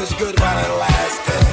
was good while it lasted.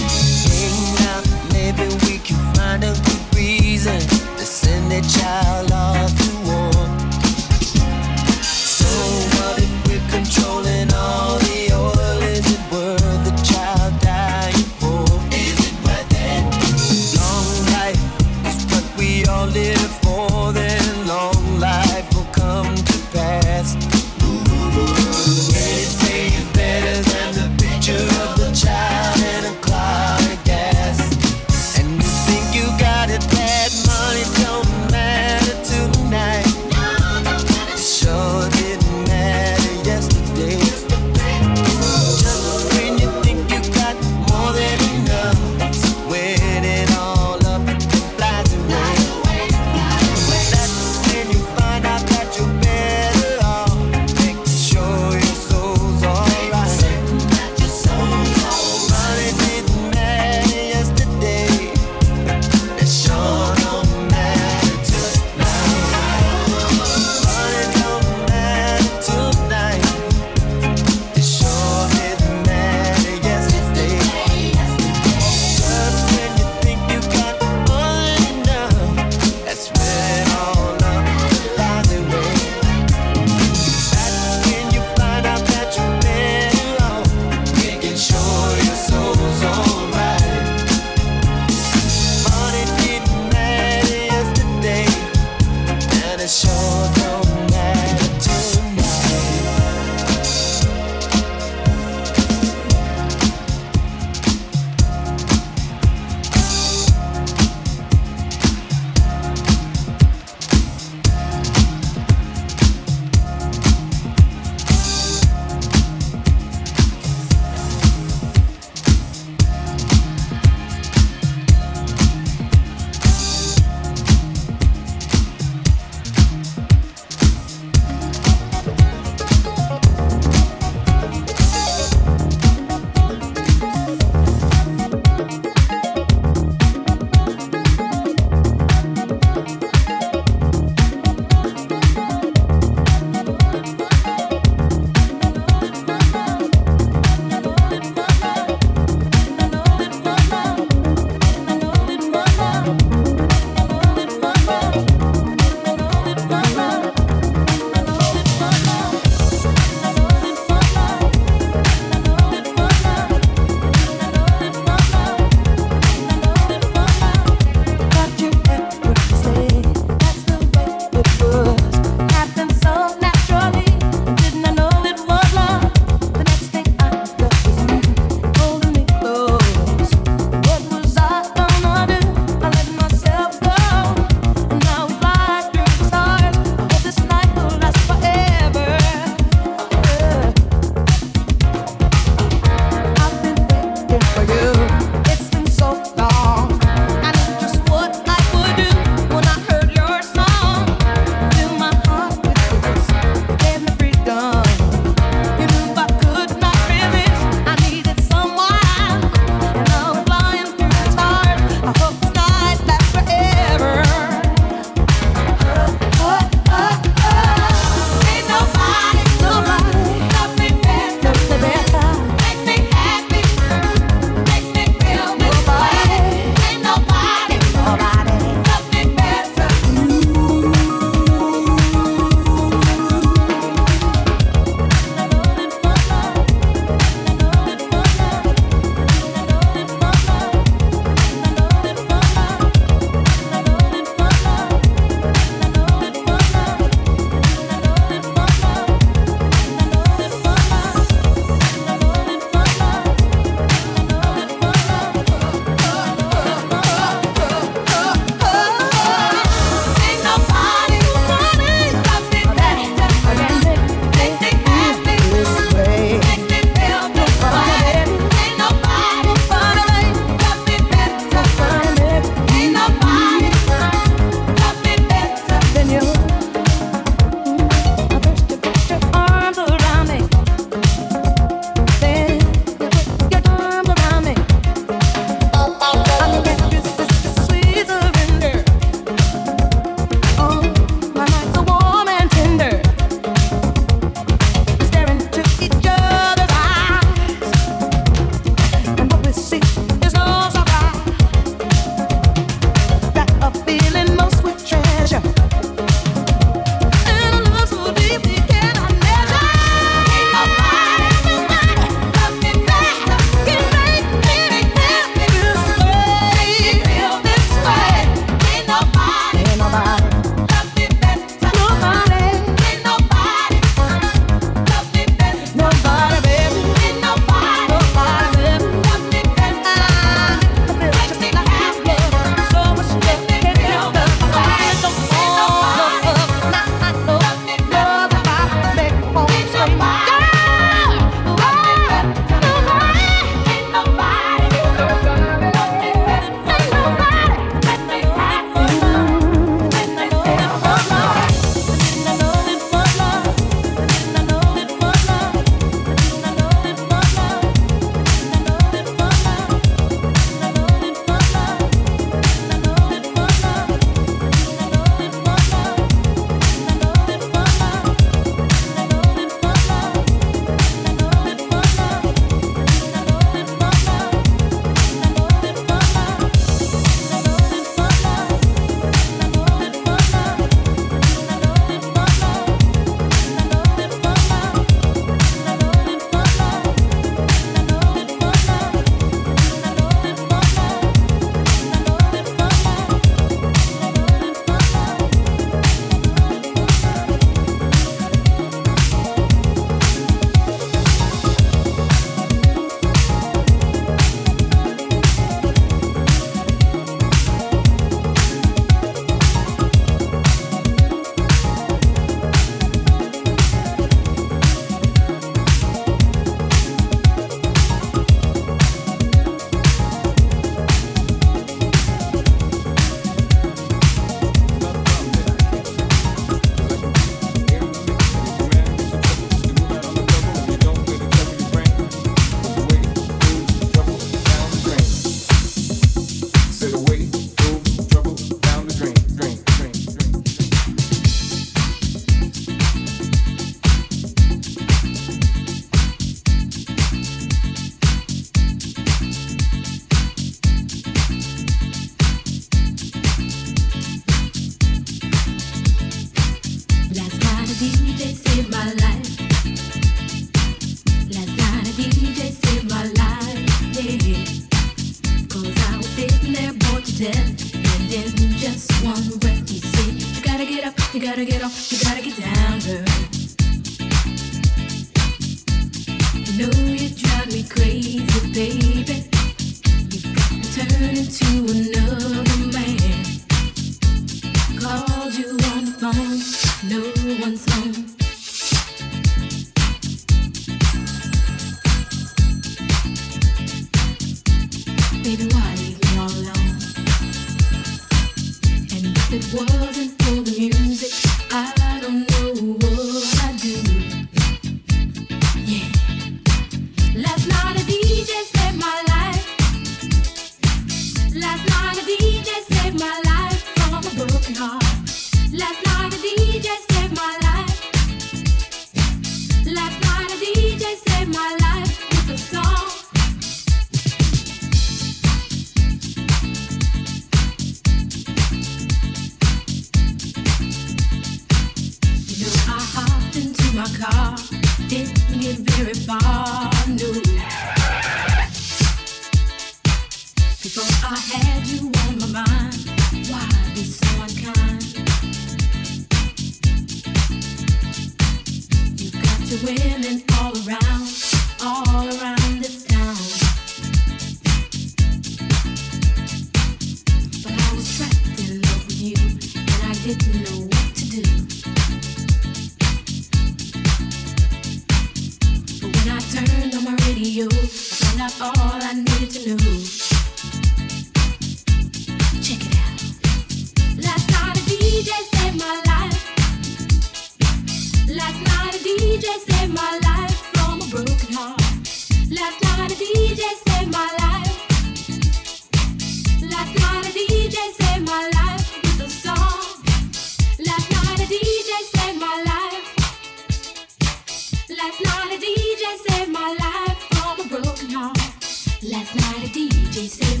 easy.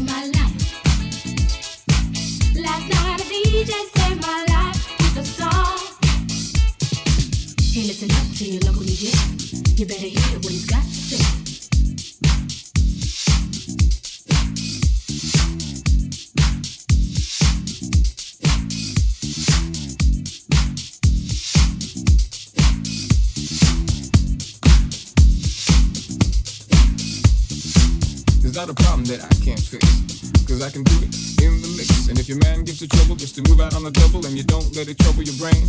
to move out on the double and you don't let it trouble your brain.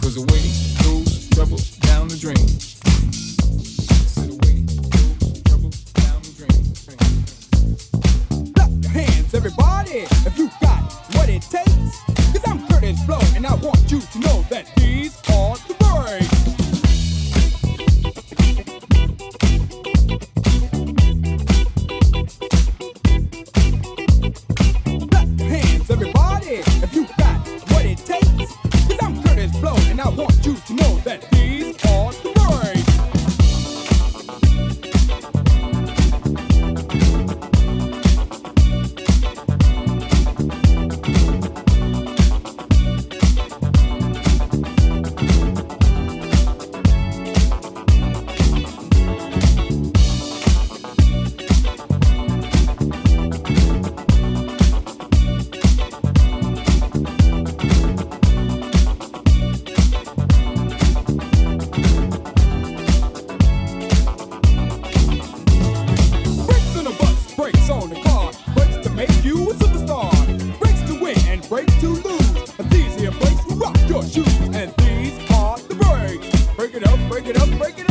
Cause the way through and these are the breaks. Break it up, break it up, break it up.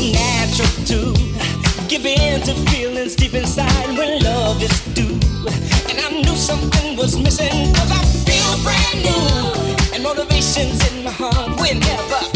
natural to give in to feelings deep inside when love is due. And I knew something was missing, cause I feel brand new. And motivation's in my heart whenever.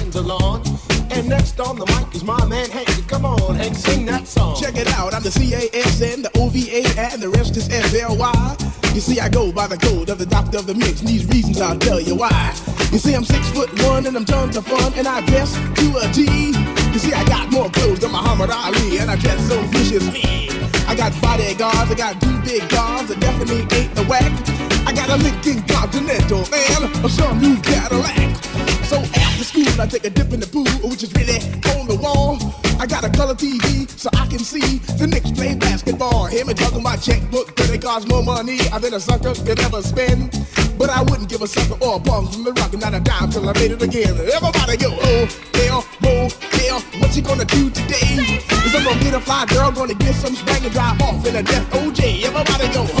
on the mic is my man Hank. Come on, Hank, sing that song. Check it out, I'm the C-A-S-N, the O-V-A, and the rest is F-L-Y. You see, I go by the code of the doctor of the mix, and these reasons I'll tell you why. You see, I'm six foot one, and I'm tons of fun, and I dress to a T. You see, I got more clothes than Muhammad Ali, and I dress so viciously. I got bodyguards, I got two big guns, I definitely ain't the whack. I got a Lincoln Continental, or some new Cadillac. School, I take a dip in the pool, which is really on the wall. I got a color TV so I can see the Knicks play basketball. Him and talking my checkbook, but it costs more money than a sucker could ever spend. But I wouldn't give a sucker or a bum from the rock, not a dime till I made it again. Everybody go, oh, hell, oh, hell, what you gonna do today? Is I'm gonna get a fly girl, gonna get some spank and drive off in a death OJ. Everybody go, hotel,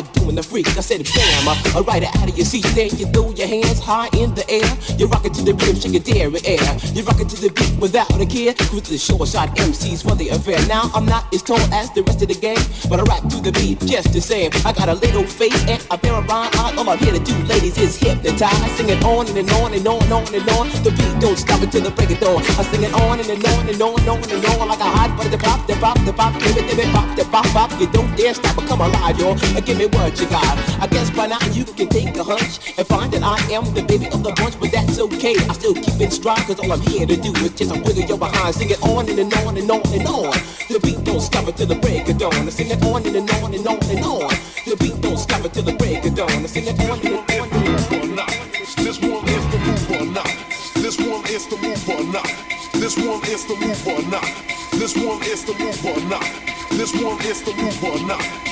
doing the freak. I said bam, I ride it out of your seat. Then you throw your hands high in the air. You rock it to the rhythm, shake your dairy air. You rock it to the beat without a care. Cruise to the short shot MCs for the affair. Now I'm not as tall as the rest of the gang, but I rap to the beat just the same. I got a little face and a pair of rhyme. All I'm here to do, ladies, is hypnotize. I sing it on and, on and on and on and on. The beat don't stop until the break of dawn. I sing it on and, and on and on and on and on like a hot butter. The pop, the pop, the pop, give it, give it, pop, the pop, pop. You don't dare stop or come alive, yo. Give me what you got. I guess by now you can take a hunch and find that I am the baby of the bunch, but that's okay. I still keep it strong, cause all I'm here to do is just a wiggle your behind. Sing it on and, and on and on and on. The beat don't stop until the break of dawn. I sing it on and, and on and on and on. The beat don't stop until the break of dawn. I sing it on and, and on and on. This one is the move or not. This one is the move or not. This one is the move or not. This one is the move or not. This one is the move or not.